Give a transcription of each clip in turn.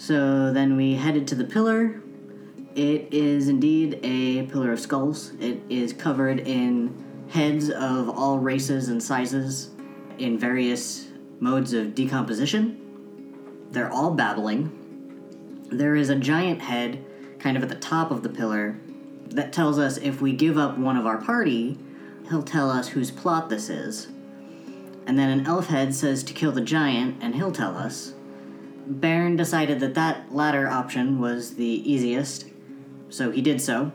So then we headed to the pillar. It is indeed a pillar of skulls. It is covered in heads of all races and sizes in various modes of decomposition. They're all babbling. There is a giant head kind of at the top of the pillar that tells us if we give up one of our party, he'll tell us whose plot this is. And then an elf head says to kill the giant, and he'll tell us. Baron decided that that latter option was the easiest, so he did so.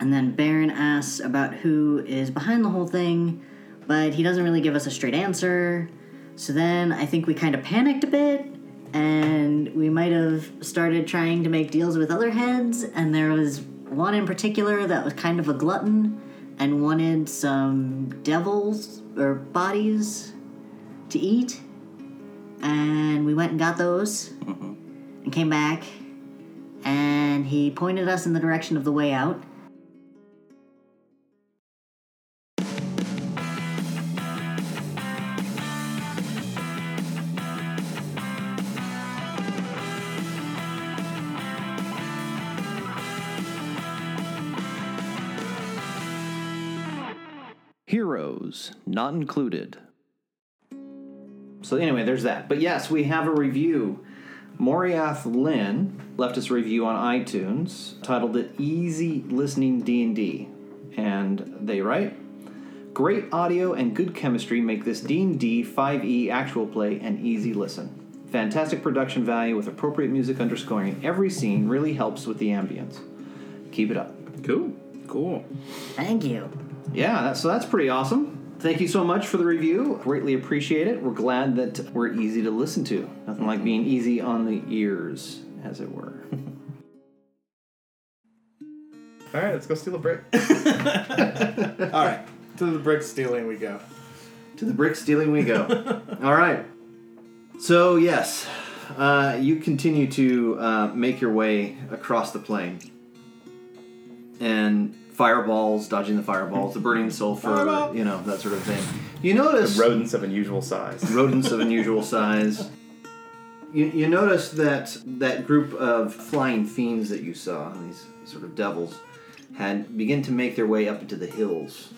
And then Baron asks about who is behind the whole thing, but he doesn't really give us a straight answer. So then I think we kind of panicked a bit, and we might have started trying to make deals with other heads, and there was one in particular that was kind of a glutton and wanted some devils or bodies to eat and we went and got those mm-hmm. and came back and he pointed us in the direction of the way out Heroes Not Included. So, anyway, there's that. But yes, we have a review. Moriath Lynn left us a review on iTunes titled it Easy Listening D&D. And they write, Great audio and good chemistry make this D&D 5e E actual play an easy listen. Fantastic production value with appropriate music underscoring every scene really helps with the ambience. Keep it up. Cool. Cool. thank you Yeah, that's, so that's pretty awesome. Thank you so much for the review. Greatly appreciate it. We're glad that we're easy to listen to. Nothing like being easy on the ears, as it were. All right, let's go steal a brick. All right. To the brick stealing we go. to the brick stealing we go. All right. So, yes, uh, you continue to uh, make your way across the plain. And fireballs, dodging the fireballs, the burning sulfur, Fireball. you know, that sort of thing. You notice. Rodents of unusual size. rodents of unusual size. You, you notice that that group of flying fiends that you saw, these sort of devils, had begun to make their way up into the hills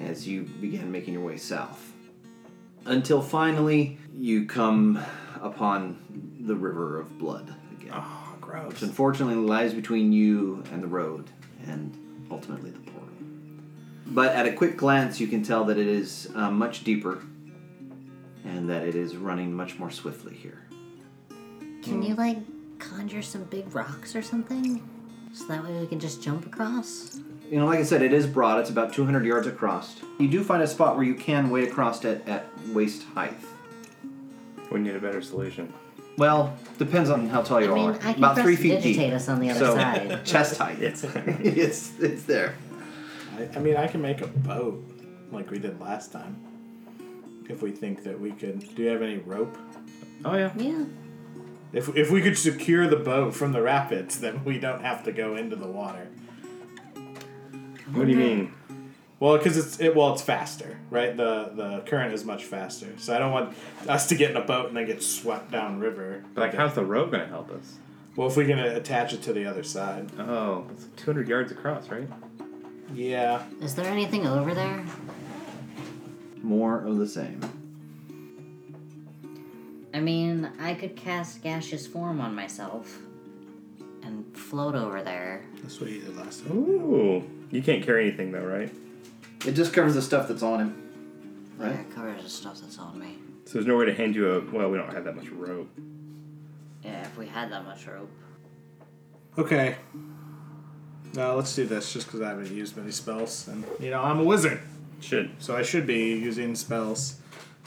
as you began making your way south. Until finally you come upon the river of blood again. Oh, gross. Which unfortunately lies between you and the road, and ultimately the portal. But at a quick glance, you can tell that it is uh, much deeper, and that it is running much more swiftly here. can you like conjure some big rocks or something so that way we can just jump across You know, like I said, it is broad. It's about 200 yards across. You do find a spot where you can wade across it at waist height. We need a better solution. Well, depends on how tall you I mean, are. I can about three feet digitate deep. us on the other so side. chest height. It's it's it's there. I, I mean, I can make a boat like we did last time. If we think that we could. Do you have any rope? Oh yeah. Yeah. If, if we could secure the boat from the rapids, then we don't have to go into the water. What do you mean? Well, because it's it well, it's faster, right? The the current is much faster, so I don't want us to get in a boat and then get swept down river. But like, how's the rope gonna help us? Well, if we can uh, attach it to the other side. Oh, it's 200 yards across, right? Yeah. Is there anything over there? More of the same. I mean, I could cast gaseous form on myself and float over there. That's what you did last time. Ooh. You can't carry anything though, right? It just covers the stuff that's on him. Right? Yeah, it covers the stuff that's on me. So there's no way to hand you a. Well, we don't have that much rope. Yeah, if we had that much rope. Okay. Now let's do this just because I haven't used many spells. And, you know, I'm a wizard, Should. so I should be using spells.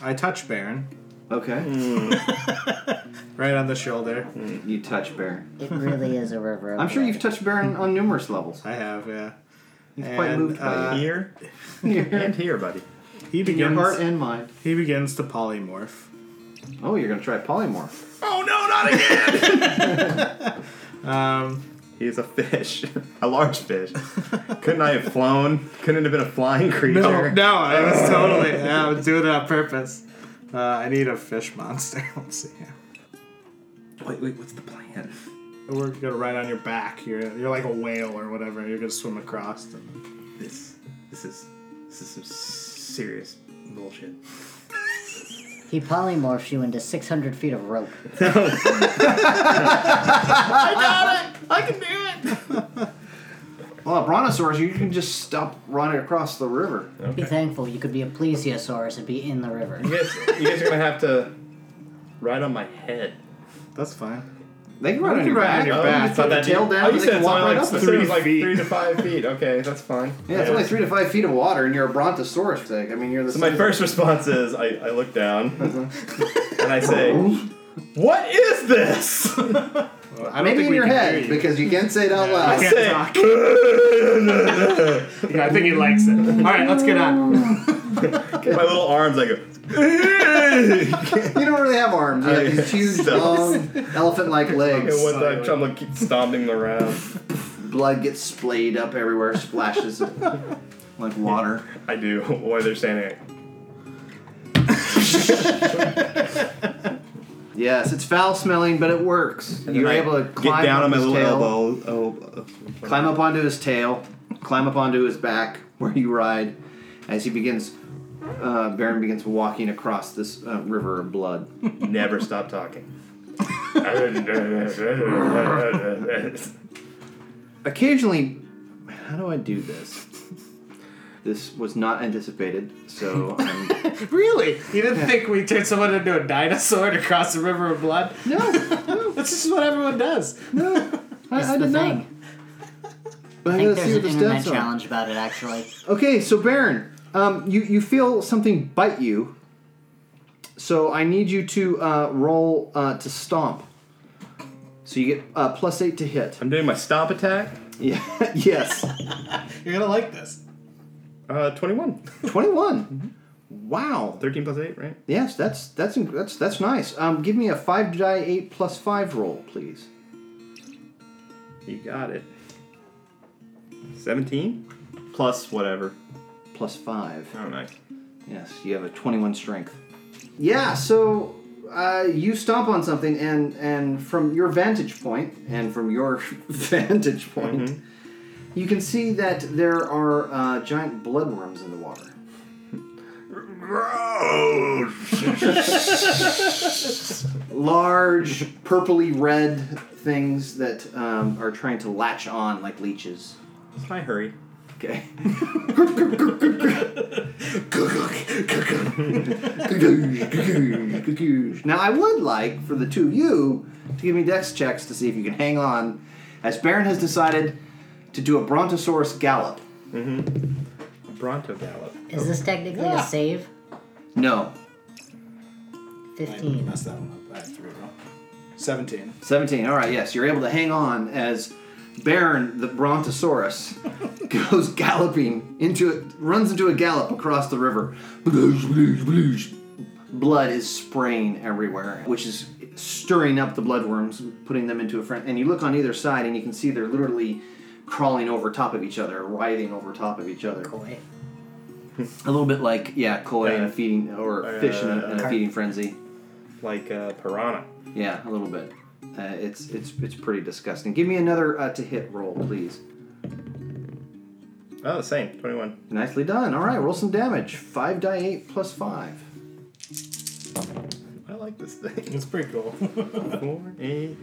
I touch Baron. Okay. Hmm. Right on the shoulder. You touch Baron. It really is a river. Of I'm sure blood. you've touched Baron on numerous levels. I have, yeah. He's quite And, moved by uh, Here and here, buddy. He In your begins. heart and mind. he begins to polymorph. Oh, you're gonna try polymorph. Oh no, not again! Um, He's a fish, a large fish. Couldn't I have flown? Couldn't it have been a flying creature? no, no, I was totally. Yeah, I was doing it on purpose. Uh, I need a fish monster. Let's see. Wait, wait, what's the plan? We're gonna ride on your back. You're you're like a whale or whatever. You're gonna swim across. And, This, this is, this is some serious bullshit. He polymorphs you into 600 feet of rope. I got it! I can do it. Well, a brontosaurus, you can just stop running across the river. Be thankful you could be a plesiosaurus and be in the river. You guys, you guys are gonna have to ride on my head. that's fine. They can ride on your back. Oh, you put the tail down. Oh, you said it's only right like three, like three to five feet. Okay, that's fine. Yeah, it's only three to five feet of water, and you're a brontosaurus thing. I mean, you're the. So my first response is I, I look down uh-huh. and I say, "What is this?" Well, I don't Maybe in your head you. because you can't say it out Yeah. loud. I can't say, talk. Yeah, I think he likes it. All right, let's get on. my little arms. I go. You don't really have arms. You have these huge, Stumps. long, elephant-like And legs. what the, I'm trying to keep stomping around. Blood gets splayed up everywhere, splashes like water. I do. While they're standing. Yes, it's foul-smelling, but it works. And You're able to get climb down on my his little tail, elbow. Oh, climb up onto his tail, climb up onto his back where you ride. As he begins, uh, Baron begins walking across this uh, river of blood. Never stop talking. Occasionally, how do I do this? This was not anticipated, so um, Really? You didn't think we turned someone into a dinosaur to cross the river of blood? no, no, That's just what everyone does. no. I, I the did not. thing. But I I think gotta see there's what an the internet stats are. challenge about it, actually. Okay, so Baron, um, you you feel something bite you. So I need you to uh, roll uh, to stomp. So you get uh, plus eight to hit. I'm doing my stomp attack. Yeah. yes. You're gonna like this. Uh, 21. Twenty-one. Wow. 13 plus 8, right? Yes, that's that's that's that's nice. Um, give me a five die eight plus five roll, please. You got it. 17? Plus whatever. Plus five. Oh, nice. Yes, you have a 21 strength. Yeah, so uh, you stomp on something, and and from your vantage point, and from your vantage point, you can see that there are uh, giant bloodworms in the water. Large, purpley red things that um, are trying to latch on like leeches. I hurry. Okay. now I would like for the two of you to give me dex checks to see if you can hang on, as Baron has decided to do a Brontosaurus gallop. Mm-hmm. Bronto gallop. Is this technically Yeah. a save? No, 15. Messed that one up. I have to reroll. Seventeen. seventeen. All right, yes, you're able to hang on as Baron the Brontosaurus goes galloping into it, runs into a gallop across the river. Bloosh, bloosh, bloosh. Blood is spraying everywhere, which is stirring up the bloodworms, putting them into a front. And you look on either side, and you can see they're literally crawling over top of each other, writhing over top of each other. Boy. A little bit like yeah, koi in a feeding or Uh, fish in a, in a feeding frenzy. Like uh, piranha. Yeah, a little bit. Uh, it's it's it's pretty disgusting. Give me another uh, to hit roll, please. Oh, the same. 21. Nicely done. All right, roll some damage. Five die eight plus five. I like this thing. It's pretty cool. 4, 8,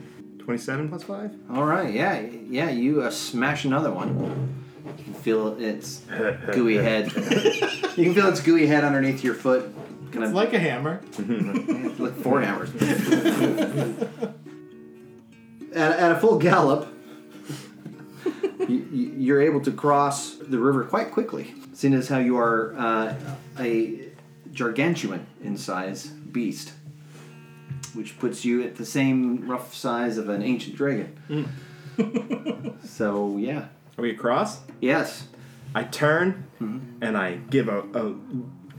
27 plus 5? All right, yeah, yeah. You uh, smash another one. You can feel its gooey head. you can feel its gooey head underneath your foot. Kind it's of like a hammer. like four hammers. at, at a full gallop, you, you- you're able to cross the river quite quickly, seeing as how you are uh, a gargantuan in size beast. Which puts you at the same rough size of an ancient dragon. Hmm. so yeah, Are we across? yes. I turn mm-hmm. and I give a a,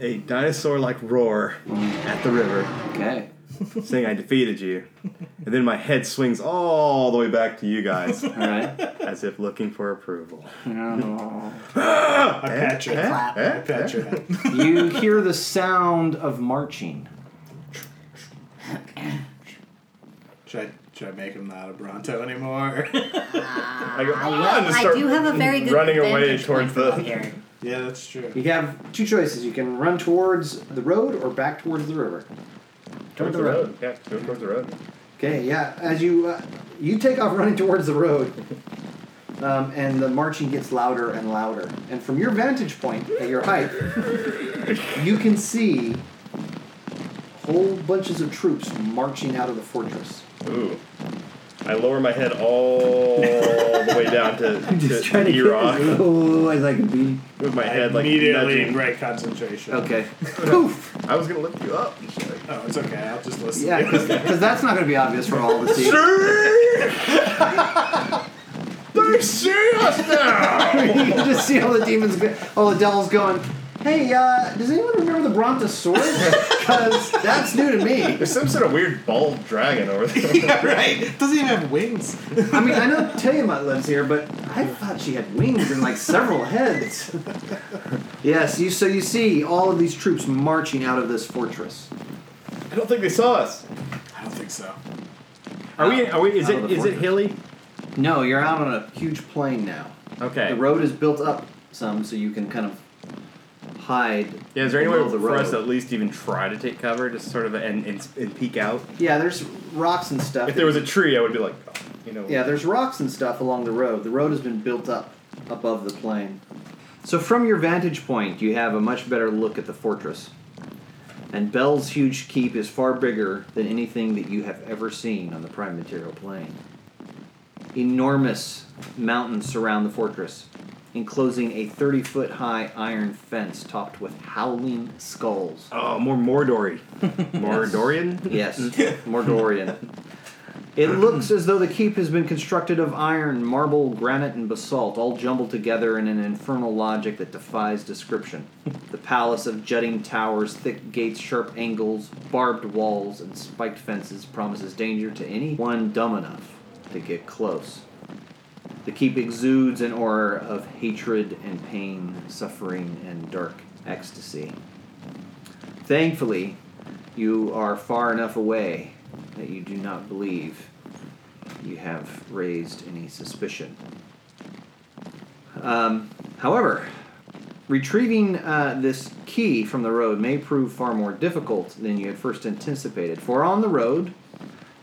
a dinosaur like roar mm-hmm. at the river, Okay. saying I defeated you. And then my head swings all the way back to you guys, All right. as if looking for approval. Oh. I pat your? Eh? Clap. Eh? I pat your eh? head. you hear the sound of marching. Should I, should I make him not a Bronto anymore? I go, I will. and just I start do have a very good running away towards the. here. yeah, that's true. You have two choices. You can run towards the road or back towards the river. Towards the road. Yeah, go towards the road. Okay, yeah. As you uh, you take off running towards the road, um, and the marching gets louder and louder. And from your vantage point at your height, you can see whole bunches of troops marching out of the fortress. Ooh. I lower my head all the way down to, to ear off low as I can be. with my I head like immediately nudging. break concentration. Okay. Poof. I was gonna lift you up. Oh, it's okay. I'll just listen. Yeah, because that's not going to be obvious for all to see. they see us now. you can just see all the demons, go- all the devils going. Hey, uh, does anyone remember the Brontosaurus? Because that's new to me. There's some sort of weird bald dragon over there. yeah, right. It doesn't even have wings. I mean, I know Tiamat lives here, but I thought she had wings and like several heads. yes, you. So you see all of these troops marching out of this fortress. I don't think they saw us. I don't think so. Are we? Are we? Is Out it? the Is it fortress. hilly? No, you're out on a huge plain now. Okay. The road is built up some, so you can kind of hide. Yeah. Is there any way the for us to at least even try to take cover, just sort of and, and, and peek out? Yeah, there's rocks and stuff. If there was a tree, I would be like, oh, you know. Yeah, there's rocks and stuff along the road. The road has been built up above the plain. So from your vantage point, you have a much better look at the fortress. And Bel's huge keep is far bigger than anything that you have ever seen on the prime material plane. Enormous mountains surround the fortress, enclosing a 30 foot high iron fence topped with howling skulls. Oh, more Mordory. Mordorian. Yes, Mordorian. It looks as though the keep has been constructed of iron, marble, granite, and basalt, all jumbled together in an infernal logic that defies description. The palace of jutting towers, thick gates, sharp angles, barbed walls, and spiked fences promises danger to anyone dumb enough to get close. The keep exudes an aura of hatred and pain, suffering, and dark ecstasy. Thankfully, you are far enough away that you do not believe you have raised any suspicion. Um, however, retrieving uh, this key from the road may prove far more difficult than you had first anticipated. For on the road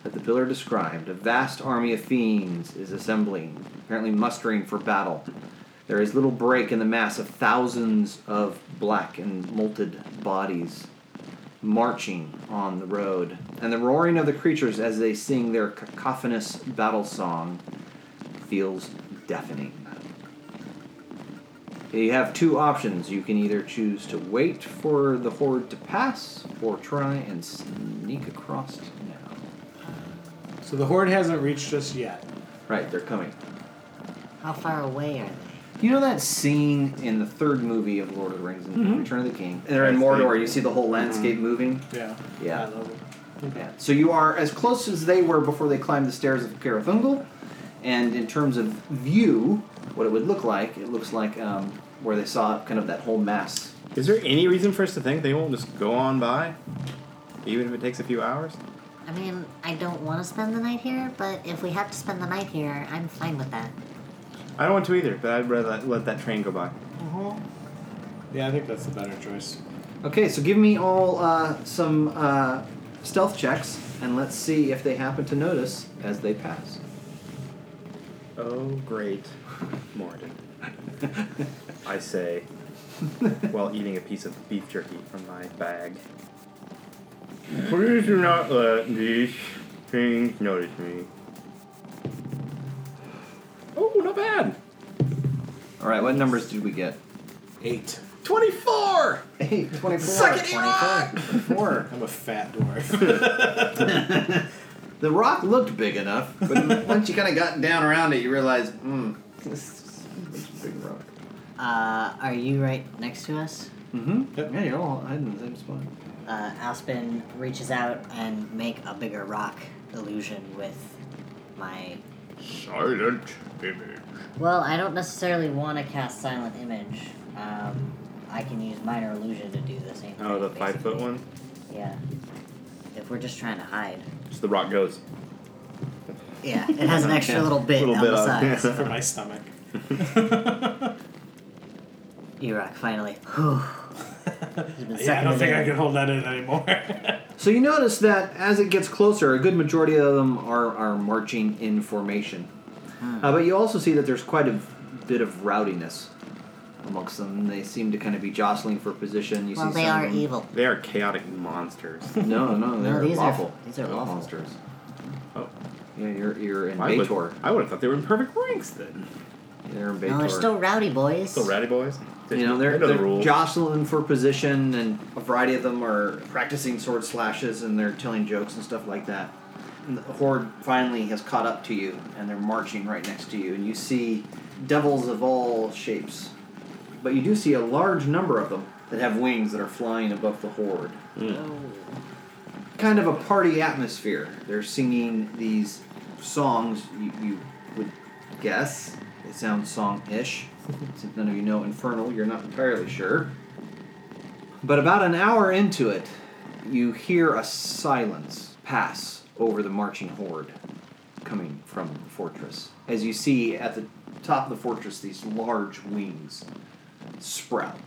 that the pillar described, a vast army of fiends is assembling, apparently mustering for battle. There is little break in the mass of thousands of black and molted bodies marching on the road, and the roaring of the creatures as they sing their cacophonous battle song feels deafening. You have two options. You can either choose to wait for the horde to pass, or try and sneak across now. So the horde hasn't reached us yet. Right, they're coming. How far away are they? You know that scene in the third movie of Lord of the Rings and Mm-hmm. Return of the King? And they're in Mordor, you see the whole landscape moving? Yeah. Yeah. I love it. Yeah. So you are as close as they were before they climbed the stairs of Cirith Ungol, and in terms of view, what it would look like, it looks like um, where they saw kind of that whole mass. Is there any reason for us to think they won't just go on by, even if it takes a few hours? I mean, I don't want to spend the night here, but if we have to spend the night here, I'm fine with that. I don't want to either, but I'd rather let, let that train go by. Yeah, I think that's the better choice. Okay, so give me all uh, some uh, stealth checks, and let's see if they happen to notice as they pass. Oh, great, Moradin. I say, while eating a piece of beef jerky from my bag. Please do not let these things notice me. All right, what numbers did we get? Eight. 24! Hey, 24. Suck it, 25, 24. I'm a fat dwarf. The rock looked big enough, but once you kind of got down around it, you realized, hmm, this is a big rock. Uh, are you right next to us? Mm-hmm. Yep. Yeah, you're all hiding in the same spot. Uh, Aspen reaches out and make a bigger rock illusion with my. Silent image. Well, I don't necessarily want to cast silent image. Um, I can use minor illusion to do the same. Oh, thing, the five foot one? Yeah. If we're just trying to hide. So the rock goes. Yeah, it has an extra little bit Little on bit the on- sides. For my stomach. Erock finally. Whew. He's been Yeah, I don't think in. I can hold that in anymore. So you notice that as it gets closer, a good majority of them are, are marching in formation. Uh, but you also see that there's quite a bit of rowdiness amongst them. They seem to kind of be jostling for position. You Well, see they some are evil. They are chaotic monsters. No, no, they're these are- lawful. these are They're lawful. monsters. Oh. Yeah, you're you're in I would, Baator. I would have thought they were in perfect ranks then. They're in Baator. No, they're still rowdy boys. Still rowdy boys. You know, they're, know the they're rules. jostling for position, and a variety of them are practicing sword slashes, and they're telling jokes and stuff like that. And the horde finally has caught up to you, and they're marching right next to you, and you see devils of all shapes. But you do see a large number of them that have wings that are flying above the horde. Hmm. Kind of a party atmosphere. They're singing these songs you, you would guess. They sound song ish. Since none of you know Infernal, you're not entirely sure. But about an hour into it, you hear a silence pass over the marching horde coming from the fortress. As you see at the top of the fortress, these large wings sprout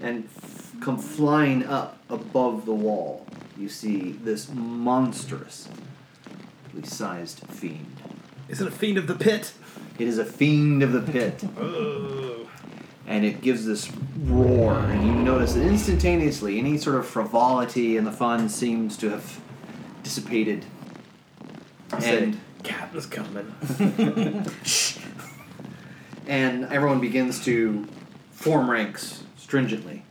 and f- come flying up above the wall. You see this monstrous sized fiend. Is it a fiend of the pit? It is a fiend of the pit. Oh. and it gives this roar, and you notice that instantaneously any sort of frivolity and the fun seems to have dissipated. And Captain's coming. and everyone begins to form ranks stringently,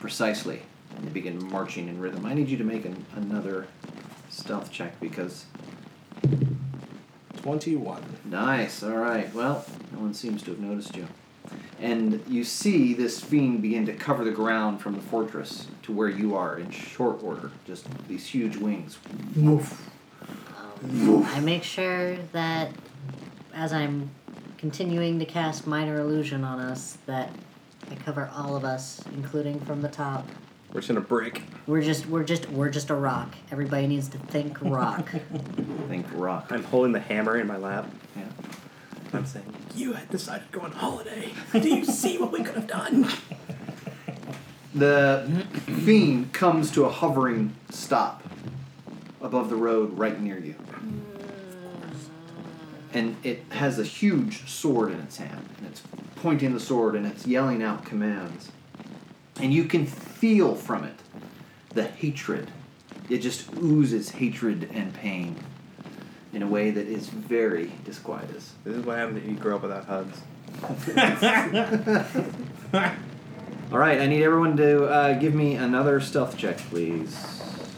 precisely, and they begin marching in rhythm. I need you to make an, another stealth check because 21. Nice. All right. Well, no one seems to have noticed you. And you see this fiend begin to cover the ground from the fortress to where you are in short order. Just these huge wings. Woof. Um, I make sure that as I'm continuing to cast minor illusion on us, that I cover all of us, including from the top. We're just in a break. We're just we're just we're just a rock. Everybody needs to think rock. Think rock. I'm holding the hammer in my lap. Yeah. I'm saying, you had decided to go on holiday. Do you see what we could have done? The fiend comes to a hovering stop above the road right near you. Mm. And it has a huge sword in its hand, and it's pointing the sword and it's yelling out commands. And you can feel from it the hatred. It just oozes hatred and pain in a way that is very disquieting. This is what happens if you grow up without hugs. All right, I need everyone to uh, give me another stealth check, please.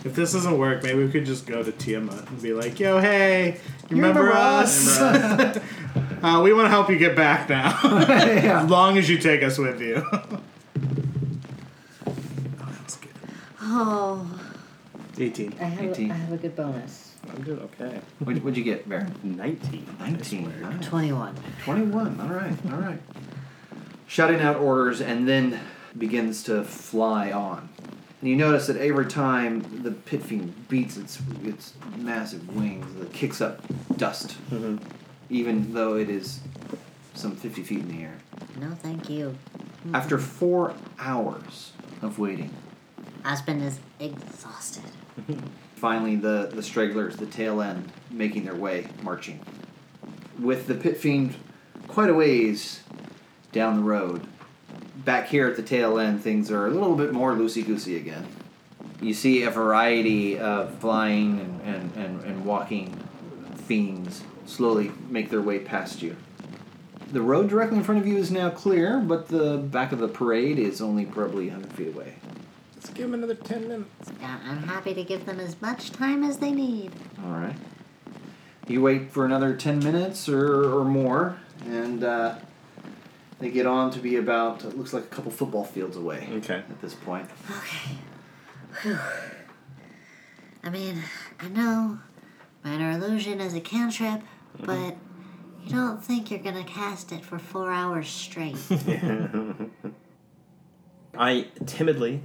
If this doesn't work, maybe we could just go to Tiamat and be like, yo, hey, you remember, remember us? us? uh, we want to help you get back now. As long as you take us with you. Oh, 18. I have, 18. I have a good bonus. I'm doing okay. What'd, what'd you get, Baron? 19. 19. Nice. Twenty-one. 21. All right, all right. Shouting out orders and then begins to fly on. And you notice that every time the pit fiend beats its its massive wings, it kicks up dust, Mm-hmm. even though it is some 50 feet in the air. No, thank you. After four hours of waiting, Aspen is exhausted. finally the, the stragglers, the tail end, making their way, marching. With the pit fiend quite a ways down the road. Back here at the tail end, things are a little bit more loosey goosey again. You see a variety of flying and, and, and, and walking fiends slowly make their way past you. The road directly in front of you is now clear, but the back of the parade is only probably 100 feet away. Let's give them another 10 minutes. Yeah, I'm happy to give them as much time as they need. All right. You wait for another 10 minutes or, or more, and uh, they get on to be about, it looks like a couple football fields away Okay. at this point. Okay. Whew. I mean, I know minor illusion is a cantrip, but you don't think you're gonna cast it for four hours straight. I timidly,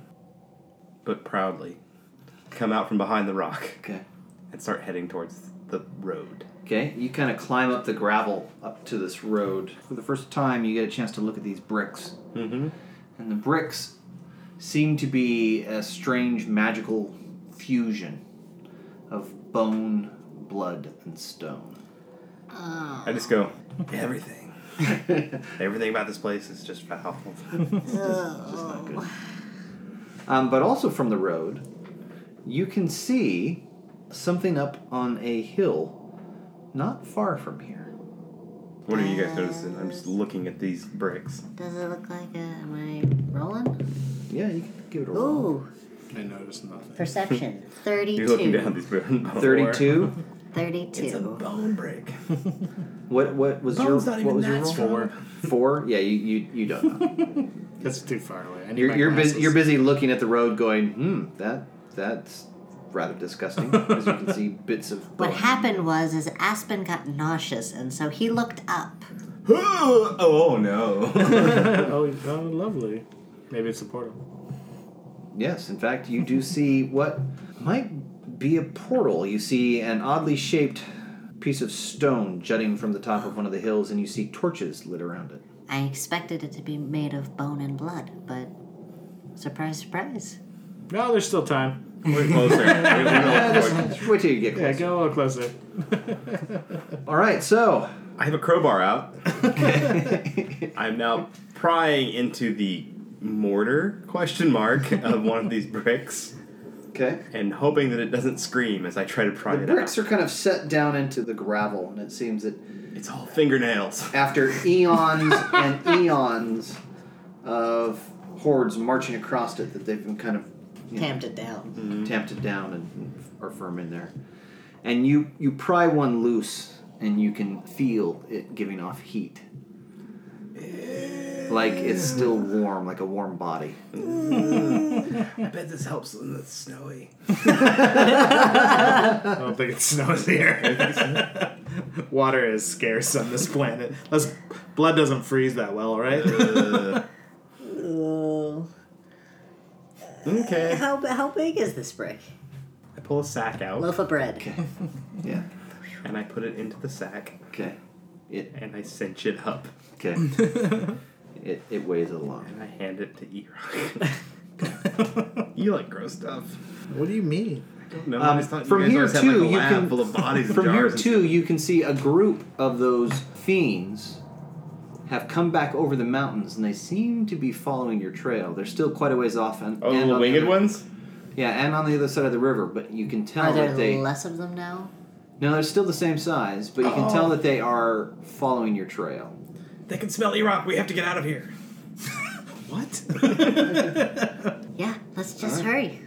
but proudly, come out from behind the rock Okay. and start heading towards the road. Okay, you kind of climb up the gravel up to this road. For the first time, you get a chance to look at these bricks. Mm-hmm. And the bricks seem to be a strange magical fusion of bone, blood, and stone. I just go, everything. Everything about this place is just foul. Um, but also from the road, you can see something up on a hill not far from here. What are you guys noticing? I'm just looking at these bricks. Does it look like a. Am I rolling? Yeah, you can give it a roll. Ooh, I noticed nothing. perception. You're looking 32. down these bricks. 32. 32. bone brick. What what was your Bone's not what even was your that roll? strong. Four? Yeah, you, you, you don't know. That's too far away. I need You're my you're busy glasses. you're busy looking at the road going, "Hmm, that that's rather disgusting." As you can see bits of What bone. happened was is Aspen got nauseous and so he looked up. oh, oh no. oh, oh, lovely. Maybe it's a portal. Yes, in fact, you do see what might be a portal. You see an oddly shaped piece of stone jutting from the top of one of the hills, and you see torches lit around it. I expected it to be made of bone and blood, but surprise, surprise. No, there's still time. We're closer. We're- we're Yeah, just, just wait till you get closer. Yeah, closer. go a little closer. All right, so I have a crowbar out. I'm now prying into the mortar question mark of one of these bricks okay. and hoping that it doesn't scream as I try to pry The it out. The bricks are kind of set down into the gravel, and it seems that It's all fingernails. after eons and eons of hordes marching across it, that they've been kind of you know, Tamped it down. Mm-hmm. tamped it down and are firm in there. And you you pry one loose, and you can feel it giving off heat, eh, like it's still warm, like a warm body. I bet this helps when it's snowy. I don't think it snows here. Water is scarce on this planet. Unless blood doesn't freeze that well, right? Uh, okay. How, how big is this brick? I pull a sack out Loaf of bread. Okay. Yeah. and I put it into the sack Okay. It and I cinch it up okay. it it weighs a lot. and I hand it to Erock. you like gross stuff. what do you mean? No, Um, I just thought from here guys always had, too, like, you can full of bodies from here too you can see a group of those fiends have come back over the mountains and they seem to be following your trail. They're still quite a ways off and, Oh, and the on winged other- ones? Yeah, and on the other side of the river, but you can tell Are there that they less of them now? no, they're still the same size, but you can Oh. tell that they are following your trail. They can smell Erock. We have to get out of here. What? Yeah, let's just hurry.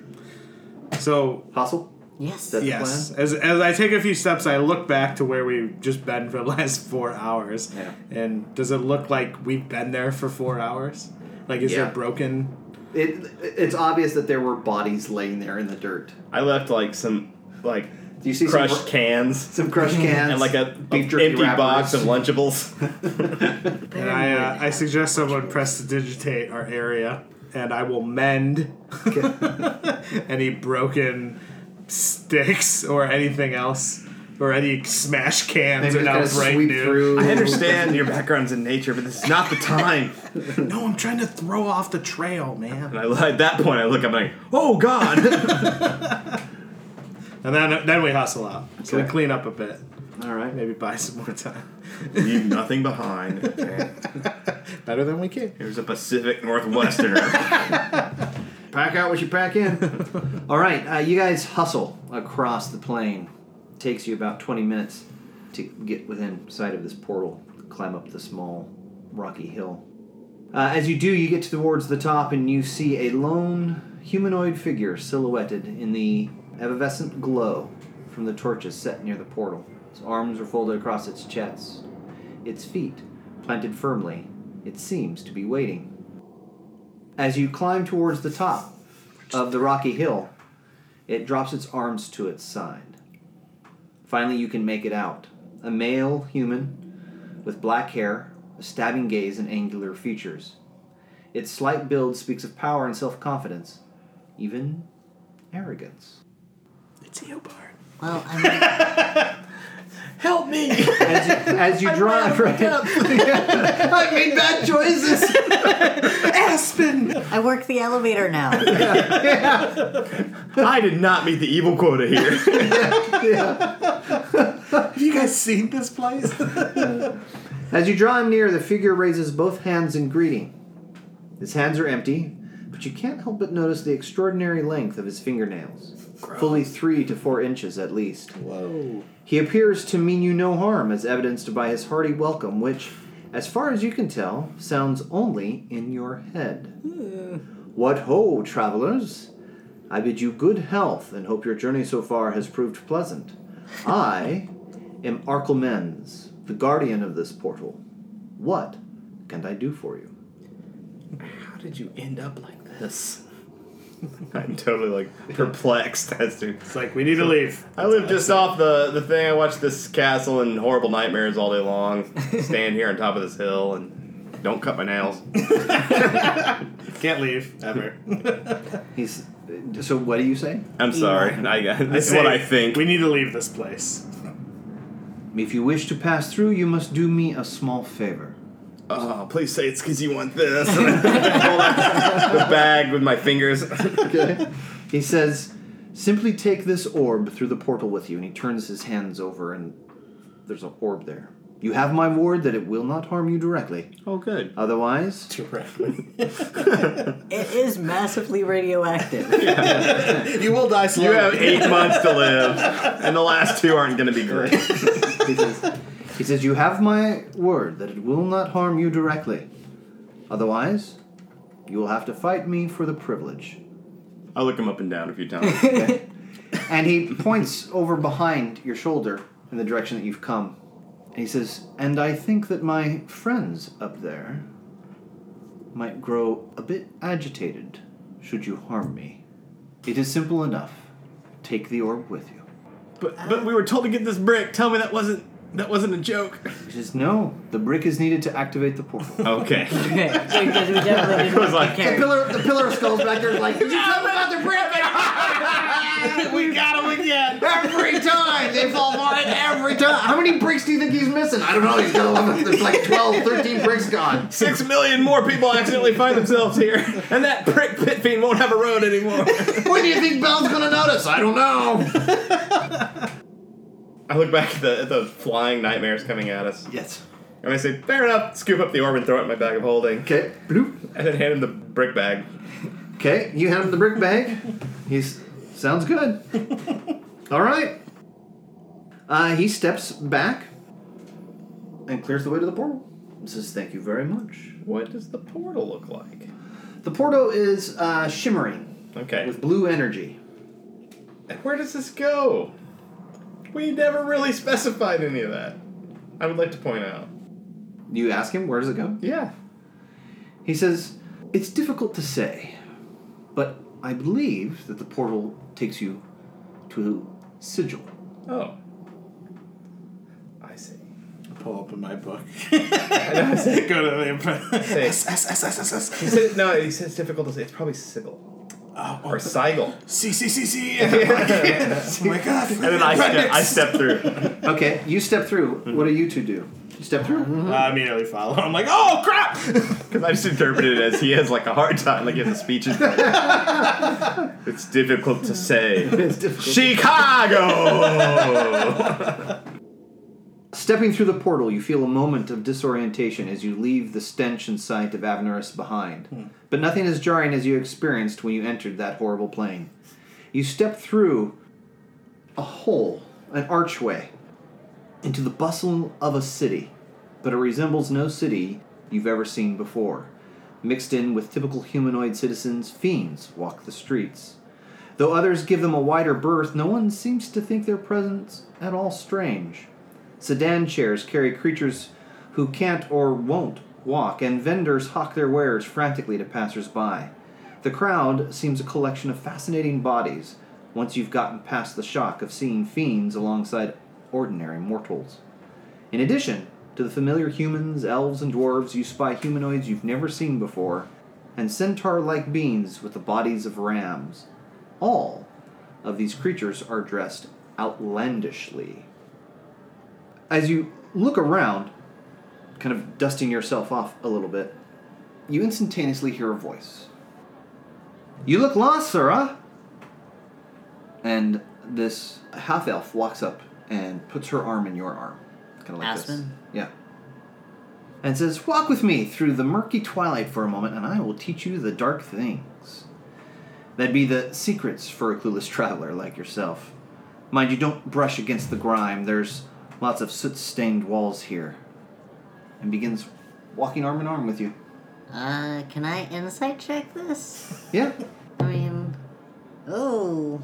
so Hustle. Yes. That's- yes, as, as I take a few steps, I look back to where we've just been for the last four hours. Yeah. And does it look like we've been there for four hours? Like, is Yeah. there broken? It it's obvious that there were bodies laying there in the dirt. I left like some like Do you see crushed br- cans Some crushed cans and like a, beef jerky empty box of. Lunchables. And I, uh, I suggest someone prestidigitate our area, and I will mend any broken sticks or anything else, or any smashed cans Maybe are just now bright sweep new. through. I understand your background's in nature, but this is not the time. No, I'm trying to throw off the trail, man. And I, at that point, I look, I'm like, oh god. And then then we hustle out. So we Okay. clean up a bit. All right. Maybe buy some more time. Leave nothing behind. Okay. Better than we can. Here's a Pacific Northwesterner. Pack out what you pack in. All right, uh, you guys hustle across the plain. takes you about 20 minutes to get within sight of this portal. climb up the small rocky hill. Uh, as you do, you get towards the top and you see a lone humanoid figure silhouetted in the evanescent glow from the torches set near the portal. Its arms are folded across its chest, its feet planted firmly. It seems to be waiting. As you climb towards the top of the rocky hill, it drops its arms to its side. Finally, you can make it out. A male human with black hair, a stabbing gaze, and angular features. Its slight build speaks of power and self confidence, even arrogance. It's Eobard. Well, I mean, Help me! As you, as you drive, right? I made bad choices. Aspen! I work the elevator now. I did not meet the evil quota here. Have you guys seen this place? As you draw him near, the figure raises both hands in greeting. His hands are empty, but you can't help but notice the extraordinary length of his fingernails. Fully three to four inches at least. Whoa. He appears to mean you no harm, as evidenced by his hearty welcome, which, as far as you can tell, sounds only in your head. Hmm. What ho, travelers! I bid you good health and hope your journey so far has proved pleasant. I am Arkelmens, the guardian of this portal. What can I do for you? How did you end up like this? I'm totally like perplexed as to. It's like, we need to leave. I live just off the, the thing. I watch this castle and horrible nightmares all day long. Stand here on top of this hill and don't cut my nails. Can't leave, ever. He's. So, what do you say? I'm sorry. I, this is what I think. We need to leave this place. If you wish to pass through, you must do me a small favor. Oh, please say it's because you want this. Hold out the bag with my fingers. Okay. he says, simply take this orb through the portal with you, and he turns his hands over, and there's an orb there. You have my word that it will not harm you directly. Oh, good. Otherwise, Directly. It is massively radioactive. you will die slowly. You have eight months to live, and the last two aren't going to be great. he says, he says, you have my word that it will not harm you directly. Otherwise, you will have to fight me for the privilege. I'll look him up and down a few times. And he points over behind your shoulder in the direction that you've come. And he says, And I think that my friends up there might grow a bit agitated should you harm me. It is simple enough. Take the orb with you. But but we were told to get this brick. Tell me that wasn't that wasn't a joke. He says, No, the brick is needed to activate the portal. Okay. Okay, because we definitely didn't was like- care. pillar, the pillar of skulls back there is like, Did you tell me about the brick? we got him again. Every time they fall for it, every time. How many bricks do you think he's missing? I don't know. He's got a lot of, there's like 12, 13 bricks gone. Six million more people accidentally find themselves here, and that prick pit fiend won't have a road anymore. When do you think Bel's gonna notice? I don't know. I look back at the, at the flying nightmares coming at us, Yes. and I say, "Fair enough." Scoop up the orb and throw it in my bag of holding, Okay. Bloop. and then hand him the brick bag. Okay. You hand him the brick bag. He's sounds good. All right. Uh, he steps back and clears the way to the portal. And says, "Thank you very much." What does the portal look like? The portal is uh, shimmering Okay. with blue energy. And where does this go? We never really specified any of that. I would like to point out. You ask him, "Where does it go?" Yeah. He says, It's difficult to say, but I believe that the portal takes you to Sigil. Oh. I see. I Pull open my book. I know, I see. Go to the Say- S S S S S S. He said, no, he said it's difficult to say. It's probably Sigil. Oh, Or Sigil. C C C C. Oh my god. Oh and then I step, I step through. Okay, you step through. What do you two do? You step through? Mm-hmm. I immediately follow. I'm like, oh crap! Because I just interpreted it as he has like a hard time, like he has a speech. impediment. it's difficult to say. It's difficult. Chicago! Stepping through the portal, you feel a moment of disorientation as you leave the stench and sight of Avernus behind. Hmm. But nothing as jarring as you experienced when you entered that horrible plane. You step through a hole, an archway, into the bustle of a city. but it resembles no city you've ever seen before. Mixed in with typical humanoid citizens, fiends walk the streets. Though others give them a wider berth, no one seems to think their presence at all strange. Sedan chairs carry creatures who can't or won't walk, and vendors hawk their wares frantically to passers-by. The crowd seems a collection of fascinating bodies once you've gotten past the shock of seeing fiends alongside ordinary mortals. In addition to the familiar humans, elves, and dwarves, you spy humanoids you've never seen before, and centaur like beings with the bodies of rams. All of these creatures are dressed outlandishly. As you look around, kind of dusting yourself off a little bit, you instantaneously hear a voice. You look lost, sirrah! And this half elf walks up and puts her arm in your arm. Kind of like Aspen? this. Yeah. And says, Walk with me through the murky twilight for a moment, and I will teach you the dark things. That'd be the secrets for a clueless traveler like yourself. Mind you, don't brush against the grime. There's lots of soot stained walls here. And begins walking arm in arm with you. Uh, can I insight check this? Yeah. I mean, oh,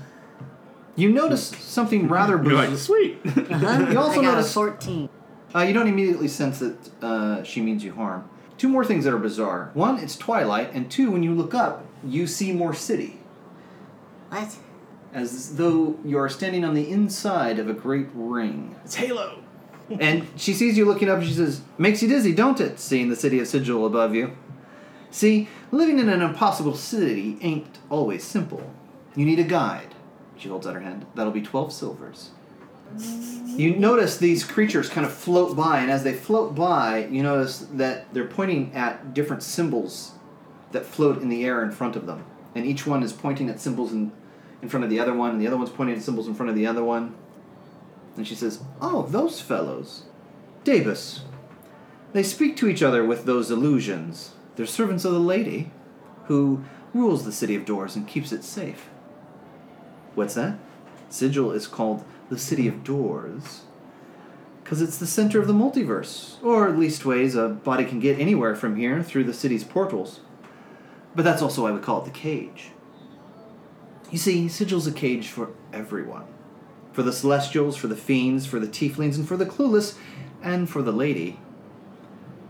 You notice something rather You're bizarre. like, sweet. uh-huh. You also I got notice- a fourteen. Uh, you don't immediately sense that uh, she means you harm. Two more things that are bizarre. One, it's twilight, and two, when you look up, you see more city, What? As though you are standing on the inside of a great ring. it's Halo. And she sees you looking up and she says, Makes you dizzy, don't it? Seeing the city of Sigil above you. See, living in an impossible city ain't always simple. You need a guide. She holds out her hand. That'll be 12 silvers. You notice these creatures kind of float by, and as they float by, you notice that they're pointing at different symbols that float in the air in front of them. And each one is pointing at symbols in, in front of the other one, and the other one's pointing at symbols in front of the other one. And she says, Oh, those fellows. dabus. They speak to each other with those illusions. They're servants of the lady, who rules the city of doors and keeps it safe. What's that? Sigil is called the City of Doors because it's the center of the multiverse, or at least ways a body can get anywhere from here through the city's portals. But that's also why we call it the cage. You see, Sigil's a cage for everyone for the celestials, for the fiends, for the tieflings, and for the clueless, and for the lady.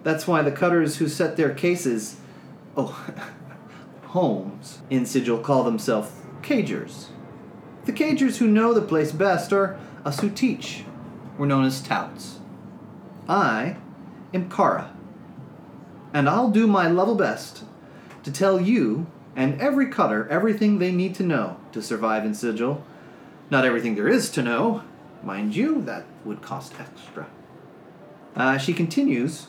That's why the cutters who set their cases, oh, homes in Sigil call themselves cagers. The cagers who know the place best are us who teach. We're known as touts. I am Kara, and I'll do my level best to tell you and every cutter everything they need to know to survive in Sigil. Not everything there is to know, mind you, that would cost extra. Uh, she continues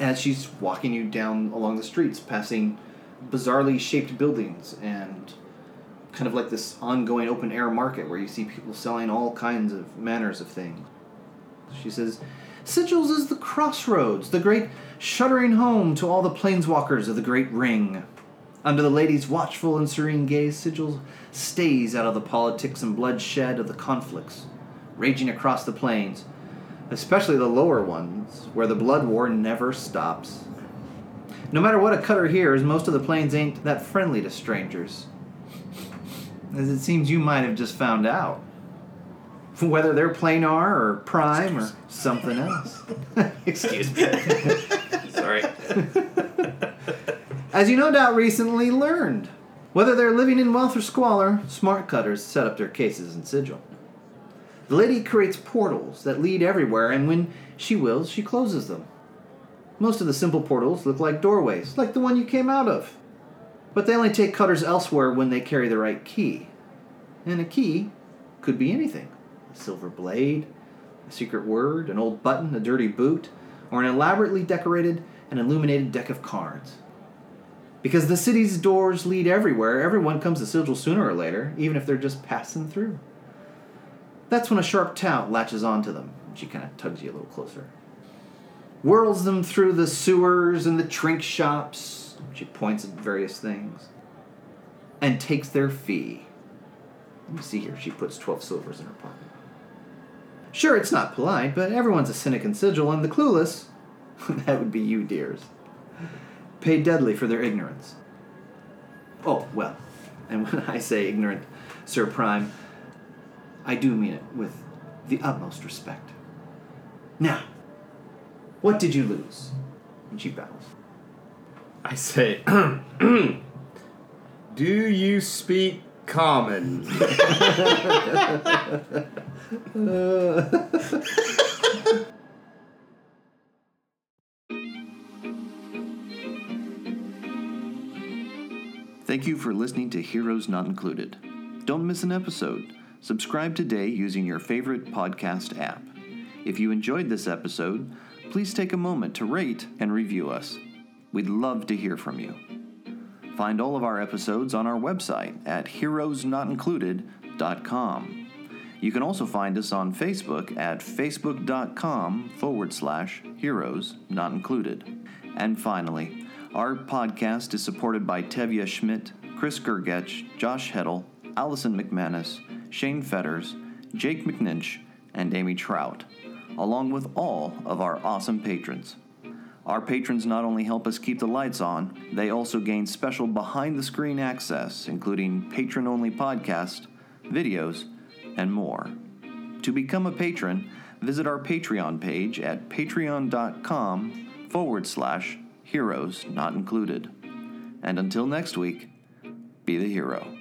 as she's walking you down along the streets, passing bizarrely shaped buildings and kind of like this ongoing open air market where you see people selling all kinds of manners of things. She says, Sigils is the crossroads, the great shuddering home to all the planeswalkers of the Great Ring. Under the lady's watchful and serene gaze, Sigil stays out of the politics and bloodshed of the conflicts raging across the planes, especially the lower ones, where the blood war never stops. No matter what a cutter hears, most of the planes ain't that friendly to strangers. As it seems you might have just found out. Whether they're planar or prime or something else. Excuse me. Sorry. As you no doubt recently learned, whether they're living in wealth or squalor, smart cutters set up their cases in sigil. The lady creates portals that lead everywhere, and when she wills, she closes them. Most of the simple portals look like doorways, like the one you came out of. But they only take cutters elsewhere when they carry the right key. And a key could be anything a silver blade, a secret word, an old button, a dirty boot, or an elaborately decorated and illuminated deck of cards. Because the city's doors lead everywhere, everyone comes to Sigil sooner or later, even if they're just passing through. That's when a sharp tout latches onto them. She kind of tugs you a little closer. Whirls them through the sewers and the trink shops. She points at various things. And takes their fee. Let me see here. She puts 12 silvers in her pocket. Sure, it's not polite, but everyone's a cynic in Sigil, and the clueless, that would be you, dears. Pay deadly for their ignorance. Oh, well, and when I say ignorant, Sir Prime, I do mean it with the utmost respect. Now, what did you lose? And she bows. I say, Do you speak common? Thank you for listening to Heroes Not Included. Don't miss an episode. Subscribe today using your favorite podcast app. If you enjoyed this episode, please take a moment to rate and review us. We'd love to hear from you. Find all of our episodes on our website at heroesnotincluded.com. You can also find us on Facebook at facebook.com forward slash heroes not included. And finally, our podcast is supported by Tevya Schmidt, Chris Gergetch, Josh Heddle, Allison McManus, Shane Fetters, Jake McNinch, and Amy Trout, along with all of our awesome patrons. Our patrons not only help us keep the lights on, they also gain special behind the screen access, including patron only podcast, videos, and more. To become a patron, visit our Patreon page at patreon.com forward slash heroes not included. And until next week, be the hero.